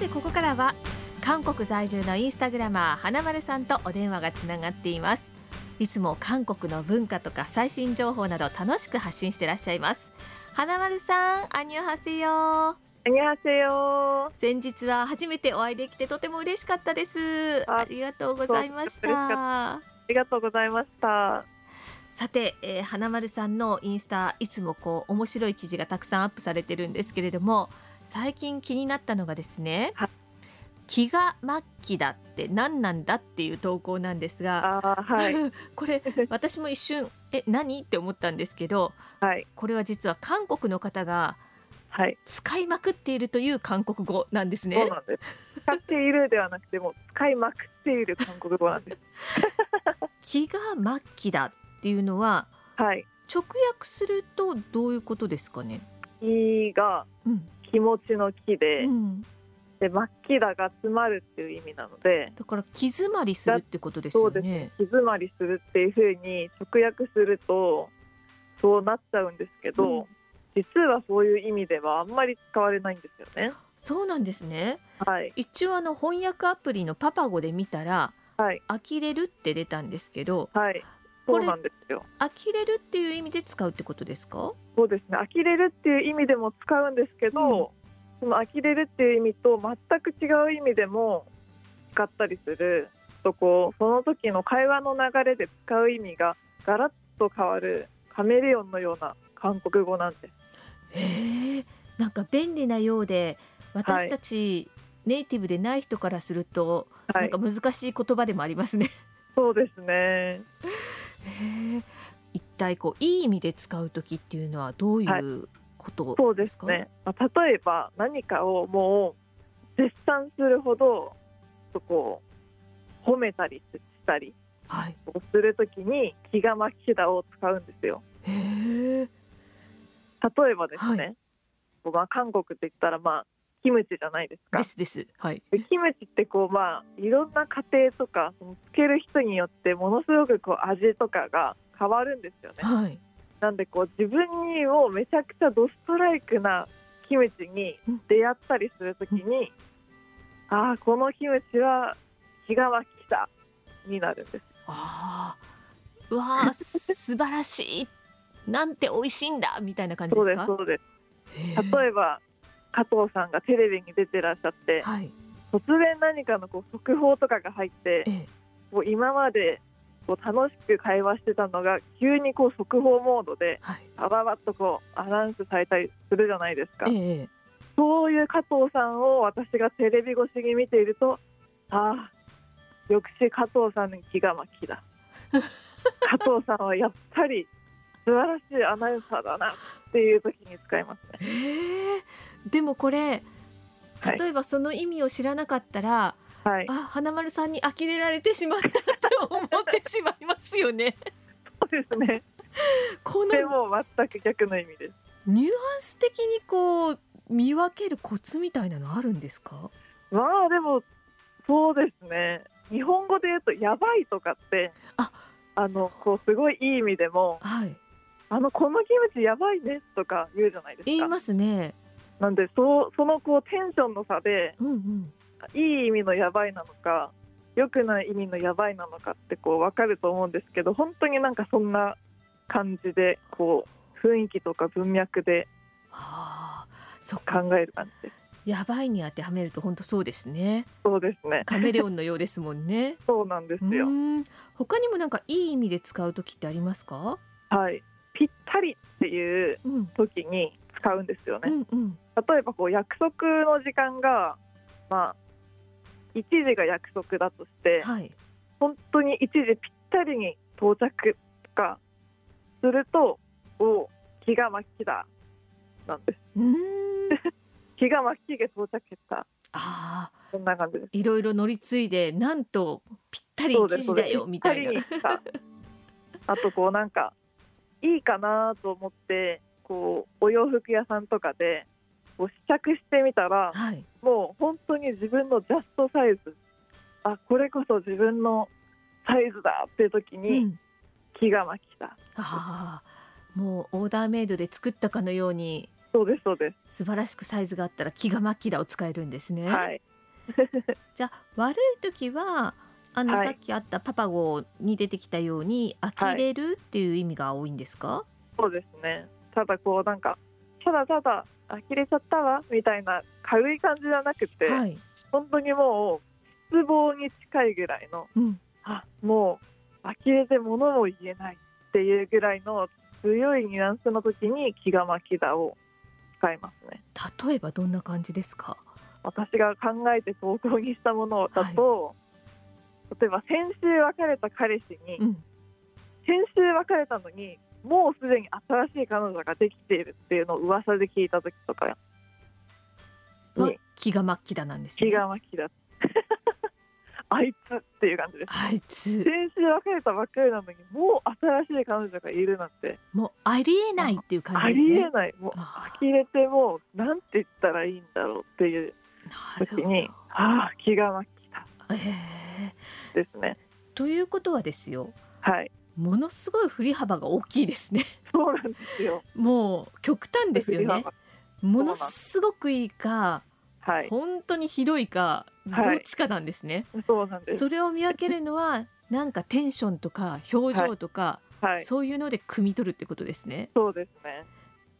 てここからは韓国在住のインスタグラマー花丸さんとお電話がつながっています。いつも韓国の文化とか最新情報など楽しく発信していらっしゃいます。花丸さんアニョハセヨアニョハセヨ先日は初めてお会いできてとても嬉しかったです。ありがとうございました。ありがとうございました。さて、えー、花丸さんのインスタいつもこう面白い記事がたくさんアップされてるんですけれども最近気になったのがですね、はい、気が末期だって何なんだっていう投稿なんですが、はい、これ私も一瞬え何って思ったんですけど、はい、これは実は韓国の方が使いまくっているという韓国語なんですね。そうなんです。使っているではなくても使いまくっている韓国語なんです。気が末期だっていうのは、はい、直訳するとどういうことですかね？気が気持ちの気で、うん、で末期だが詰まるっていう意味なのでだから気詰まりするってことですよね。そうです気詰まりするっていうふうに直訳するとそうなっちゃうんですけど、うん、実はそういう意味ではあんまり使われないんですよね。そうなんですね。はい。一応あの翻訳アプリのパパ語で見たら、はい、呆れるって出たんですけど、はい。そうなんですよ。呆れるっていう意味で使うってことですか？そうですね。呆れるっていう意味でも使うんですけど、その呆れるっていう意味と全く違う意味でも使ったりするとこうその時の会話の流れで使う意味がガラッと変わるカメレオンのような韓国語なんです。へえ、なんか便利なようで私たち、ネイティブでない人からすると、はい、なんか難しい言葉でもありますね。そうですね。一体こういい意味で使う時っていうのはどういうことそうですね、まあ、例えば何かをもう絶賛するほどそこを褒めたりしたりするときに気が巻きだを使うんですよ。へ例えばですね、はい、まあ、韓国って言ったらまあキムチじゃないですか。ですです。はい。キムチってこうまあいろんな家庭とかつける人によってものすごくこう味とかが変わるんですよね。はい。なんでこう自分にをめちゃくちゃドストライクなキムチに出会ったりするときに、うん、ああこのキムチは気が湧きたになるんです。ああ、うわ素晴らしい。なんて美味しいんだみたいな感じですか？そうですそうです。例えば加藤さんがテレビに出てらっしゃって、はい、突然何かのこう速報とかが入って、ええ、もう今までこう楽しく会話してたのが急にこう速報モードでばばばっとこうアナウンスされたりするじゃないですか、ええ、そういう加藤さんを私がテレビ越しに見ているとああよくし加藤さんに気が巻きだ。加藤さんはやっぱり素晴らしいアナウンサーだなっていう時に使いますね。でもこれ例えばその意味を知らなかったら、はい、あ花丸さんに呆れられてしまったと思ってしまいますよね。そうですね。このでも全く逆の意味です。ニュアンス的にこう見分けるコツみたいなのあるんですか？まあでもそうですね。日本語で言うとやばいとかってああのこうすごいいい意味でも、はい、あのこのキムチやばいねとか言うじゃないですか。言いますね。なんでそそのこうテンションの差で、うんうん、いい意味のやばいなのか良くない意味のやばいなのかってこう分かると思うんですけど本当になんかそんな感じでこう雰囲気とか文脈で考える感じです。やばいに当てはめると本当そうですね。そうですね。カメレオンのようですもんね。そうなんですよ。他にもなんかいい意味で使う時ってありますか？はい。ぴったりっていう時に使うんですよね。うんうん、例えばこう約束の時間がまあ1時が約束だとして、はい、本当に1時ぴったりに到着とかするとお気が巻きだ。なんです。気が巻きが到着した。あそんな感じです。いろいろ乗り継いでなんとぴったり1時だよみたいな。あとこうなんかいいかなと思ってこうお洋服屋さんとかでこう試着してみたら、はい、もう本当に自分のジャストサイズ。あこれこそ自分のサイズだっていう時に気が巻きた、うん、あもうオーダーメイドで作ったかのようにそうですそうです。素晴らしくサイズがあったら気が巻きだを使えるんですね。はい。じゃあ悪い時はあの、はい。さっきあったパパ号に出てきたように呆れるっていう意味が多いんですか、そうですね。ただこうなんかただただ呆れちゃったわみたいな軽い感じじゃなくて、はい、本当にもう失望に近いぐらいのうん、あもう呆れて物も言えないっていうぐらいの強いニュアンスの時に気が巻きだを使いますね。例えばどんな感じですか？私が考えて投稿にしたものだと、例えば先週別れた彼氏に、うん。先週別れたのにもうすでに新しい彼女ができているっていうのを噂で聞いた時とか。はに。気が末期だなんですね。気が巻きだ。あいつっていう感じです。あいつ。先週別れたばっかりなのにもう新しい彼女がいるなんて。もうありえないっていう感ありじですね。えない。もうあ呆れてもうなんて言ったらいいんだろうっていう時にああ気が巻きだ。えー。ですね。ということはですよ。はいものすごい振り幅が大きいですね。そうなんですよ。もう極端ですよね。ものすごくいいかはい。本当にひどいかどはい。っちかなんですね、そうなんです。それを見分けるのは なんかテンションとか表情とか、はい。そういうので汲み取るってことですね。そうですね。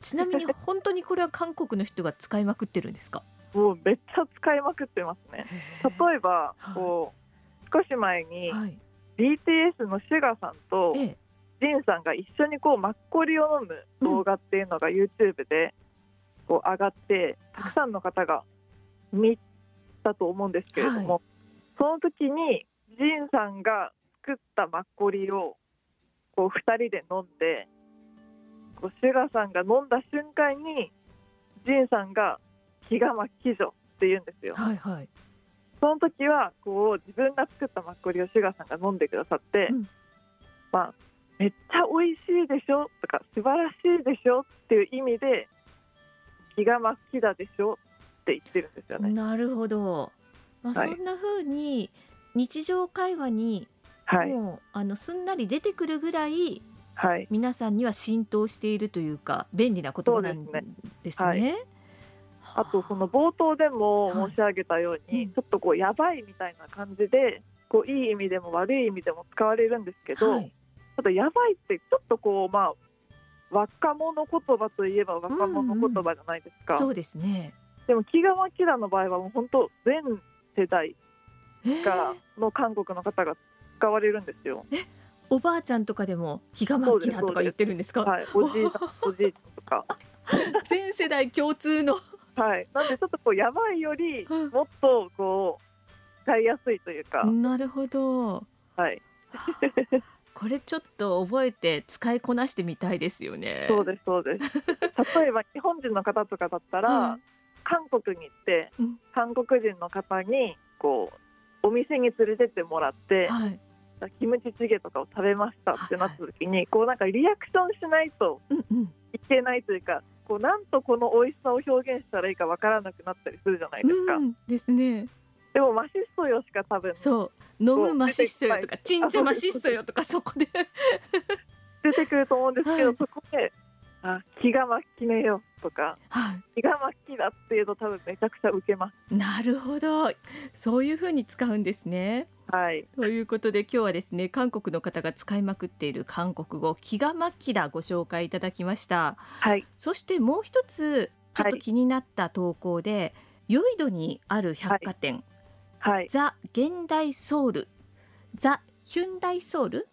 ちなみに本当にこれは韓国の人が使いまくってるんですか？もうめっちゃ使いまくってますね。例えばはい。こう少し前にはい BTS のシュガさんとええ。ジンさんが一緒にこうマッコリを飲む動画っていうのが YouTube でこう上がってたくさんの方が見たと思うんですけれども、はその時にジンさんが作ったマッコリをこう2人で飲んでこうシュガさんが飲んだ瞬間にジンさんが気が巻き女って言うんですよ。はいはいその時はこう自分が作ったマッコリをシュガさんが飲んでくださって、うん。まあめっちゃ美味しいでしょ？とか素晴らしいでしょ？っていう意味で気が巻きだでしょ？って言ってるんですよね。なるほど、まあ、はい。そんな風に日常会話にはい。もうあのすんなり出てくるぐらいはい。皆さんには浸透しているというか便利な言葉なんですね。はいあとその冒頭でもはい申し上げたように、うんちょっとこうやばいみたいな感じでこういい意味でも悪い意味でも使われるんですけど、はいただやばいってちょっとこうまあ若者言葉といえば若者言葉じゃないですか、そうですね。でも気が巻きだの場合はもう本当全世代えーがの韓国の方が使われるんですよ。おばあちゃんとかでも気が巻きだとか言ってるんですか？はい、おじいさんおじいとか。全世代共通の。はい、なんでちょっとこうやばいよりうんもっとこう使いやすいというか、なるほど。はい、これちょっと覚えて使いこなしてみたいですよね。そうですそうです。例えば日本人の方とかだったら、はい韓国に行って、うん韓国人の方にこうお店に連れてってもらって、はい。キムチチゲとかを食べましたってなった時に、こうなんかリアクションしないとうんうん。いけないというかこうなんとこの美味しさを表現したらいいかわからなくなったりするじゃないですか、うんですね。でもマシッソヨしか多分そう。飲むマシッソよとか、出てチンチャマシッソよとか、そこで。出てくると思うんですけど、はいそこであ気が巻きねよとかは気が巻きだっていうと多分めちゃくちゃウケます。い。なるほど。そういう風に使うんですね。はい。ということで今日はですね韓国の方が使いまくっている韓国語気が巻きだご紹介いただきました。はい。そしてもう一つちょっと気になった投稿で、ヨイドにある百貨店、はい。ザ現代ソウル。ザヒュンダイソウル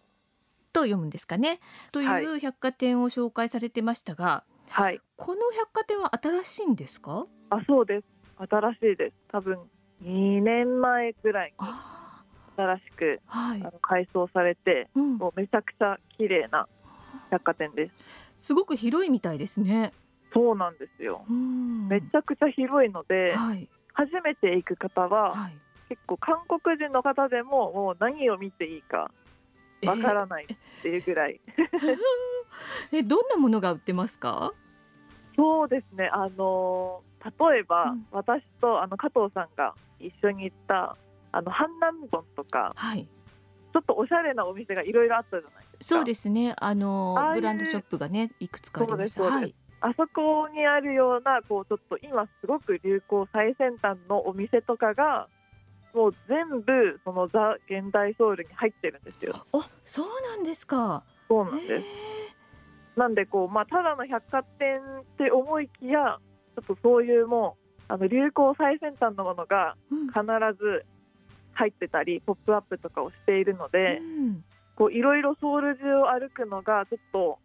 と読むんですかね。という百貨店を紹介されてましたが、はい。この百貨店は新しいんですか？あそうです。新しいです。多分2年前ぐらい新しくーはい。あの改装されてうん、もうめちゃくちゃ綺麗な百貨店です。すごく広いみたいですね。そうなんですよ。うん。めちゃくちゃ広いので、はい。初めて行く方ははい。結構韓国人の方でももう何を見ていいか わからないっていうぐらい、えどんなものが売ってますか？そうですねあの例えば、うん私とあの加藤さんが一緒に行ったあのハンナムボンとかはい。ちょっとおしゃれなお店がいろいろあったじゃないですかそうですね。あのブランドショップがねいくつかありました。はい。あそこにあるようなこうちょっと今すごく流行最先端のお店とかがもう全部そのザ現代ソウルに入ってるんですよ。あ、そうなんですか。そうなんです。なんでこうまあただの百貨店って思いきやちょっとそういうもうあの流行最先端のものがうん必ず入ってたりポップアップとかをしているので、うんこういろいろソウル中を歩くのがちょっと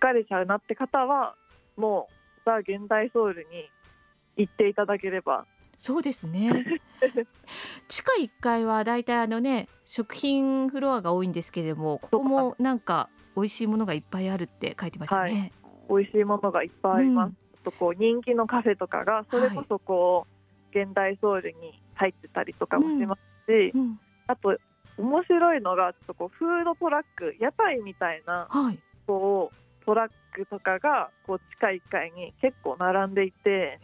疲れちゃうなって方はもうザ現代ソウルに行っていただければそうですね。地下1階はだいたいあのね食品フロアが多いんですけれどもここもなんか美味しいものがいっぱいあるって書いてましたね。美味しいものがいっぱいあります。うんあとこう人気のカフェとかがそれこそこう、現代ソウルに入ってたりとかもしますし、うん、あと面白いのがちょっとこうフードトラック屋台みたいなはい。こうトラックとかがこう地下1階に結構並んでいて。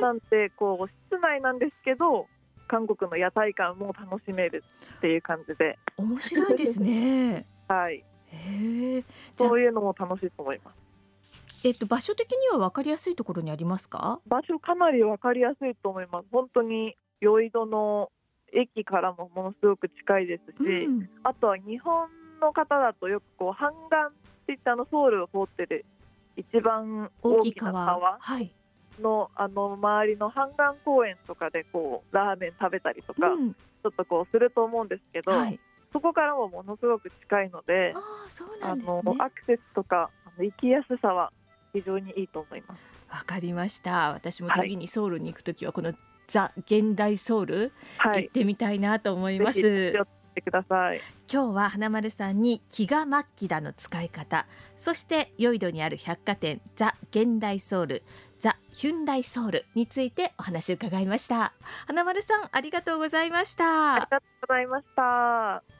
なんてこう室内なんですけど韓国の屋台感も楽しめるっていう感じで、面白いですね。はい、そういうのも楽しいと思います。えっと場所的には分かりやすいところにありますか？場所かなり分かりやすいと思います。本当にヨイドの駅からもものすごく近いですし、うん、あとは日本の方だとよくこう半岸って言ってあのソウルを通ってる一番大きな川。のあの周りの半岸公園とかでこうラーメン食べたりとか、うん、ちょっとこうすると思うんですけど、はい。そこからもものすごく近いのであの。アクセスとかあの行きやすさは非常にいいと思います。わかりました。私もはい次にソウルに行くときはこのザ現代ソウルはい、行ってみたいなと思います。ぜひ寄ってください。今日は花丸さんに気が末期だの使い方そしてヨイドにある百貨店ザ現代ソウルザヒュンダイソウルについてお話を伺いました花丸さんありがとうございましたありがとうございました。